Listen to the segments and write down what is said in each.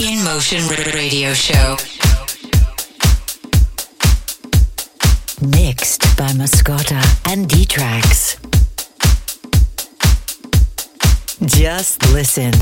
In Motion Radio Show. Mixed by Mascota and D-Trax. Just listen.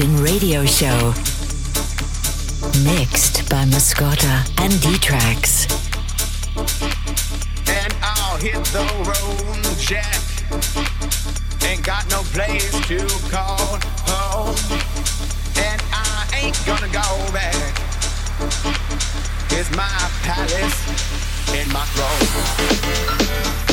Radio show. Mixed by Mascota and D-Trax. And I'll hit the road, Jack. Ain't got no place to call home. And I ain't gonna go back. It's my palace in my throne.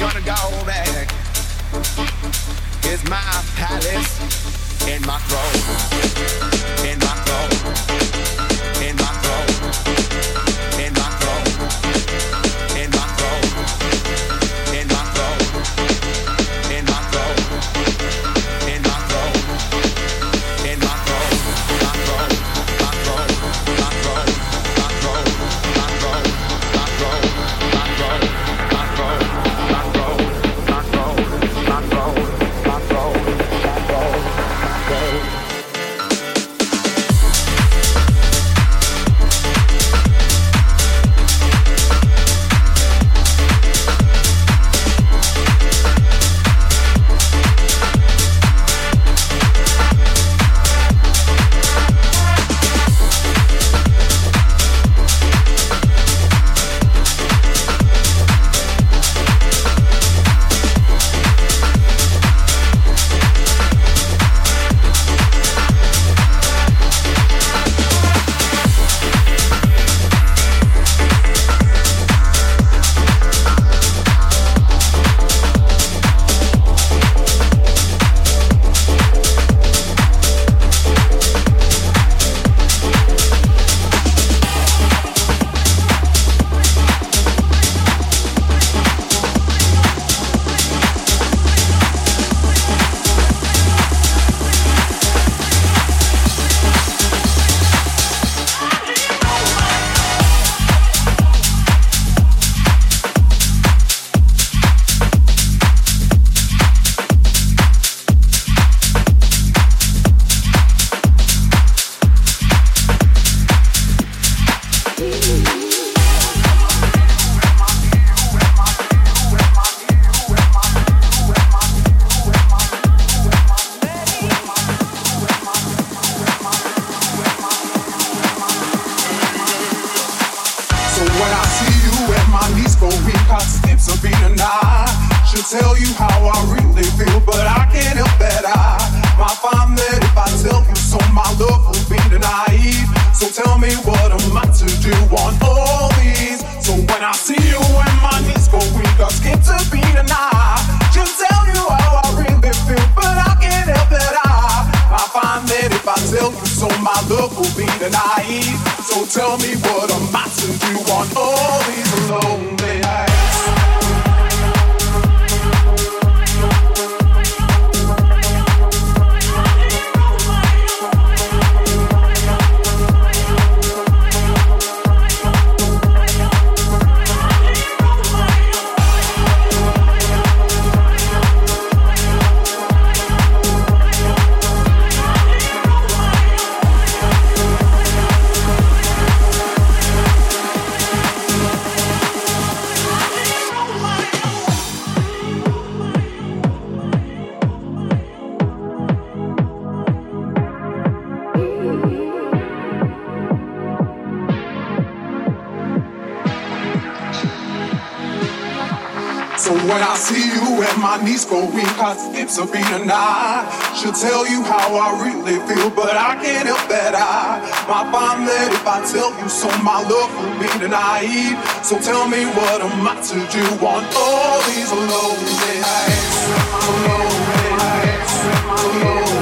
gonna go back. It's my palace in my throne, in my I find that if I tell you so, my love will be denied. So tell me what am I to do on all these lonely nights? Lonely nights, lonely nights,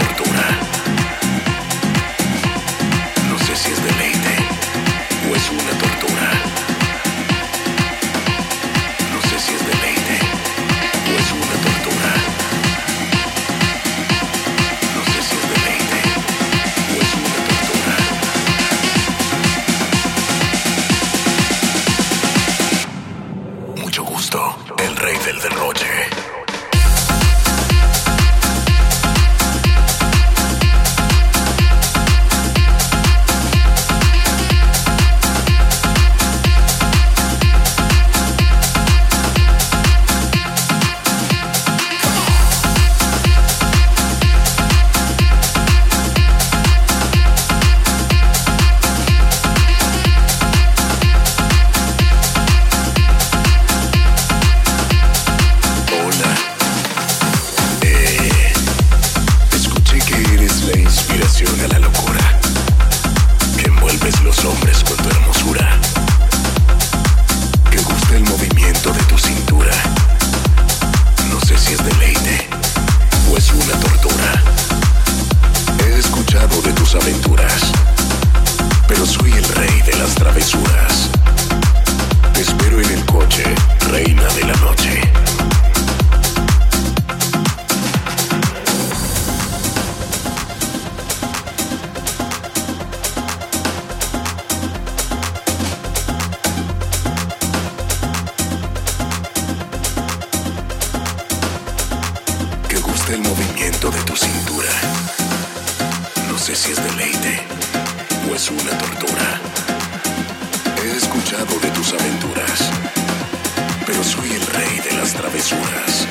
回来 de tus aventuras, pero soy el rey de las travesuras.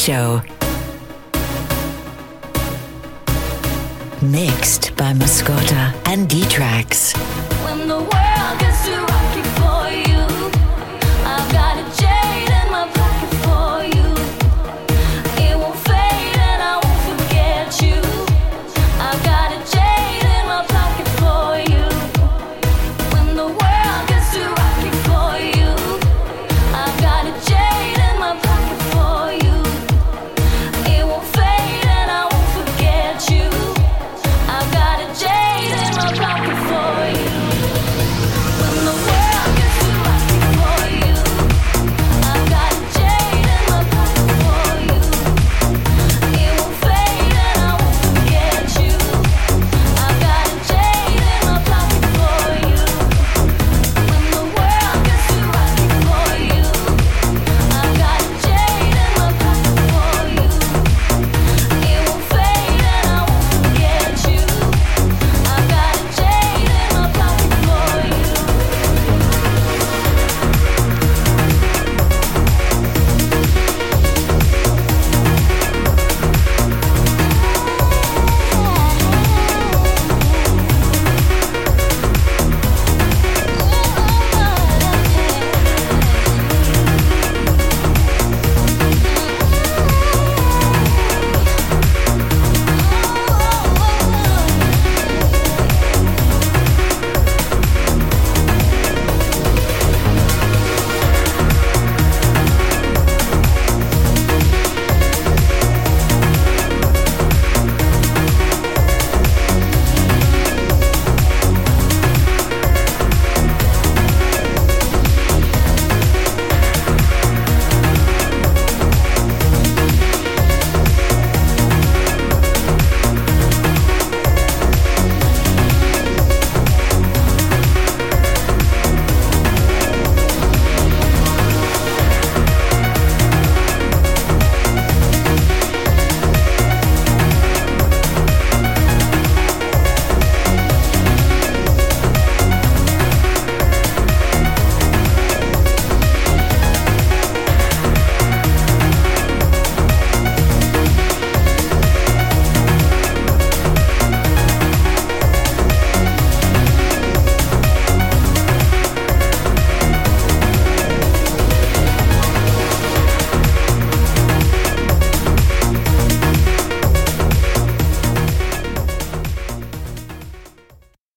Show.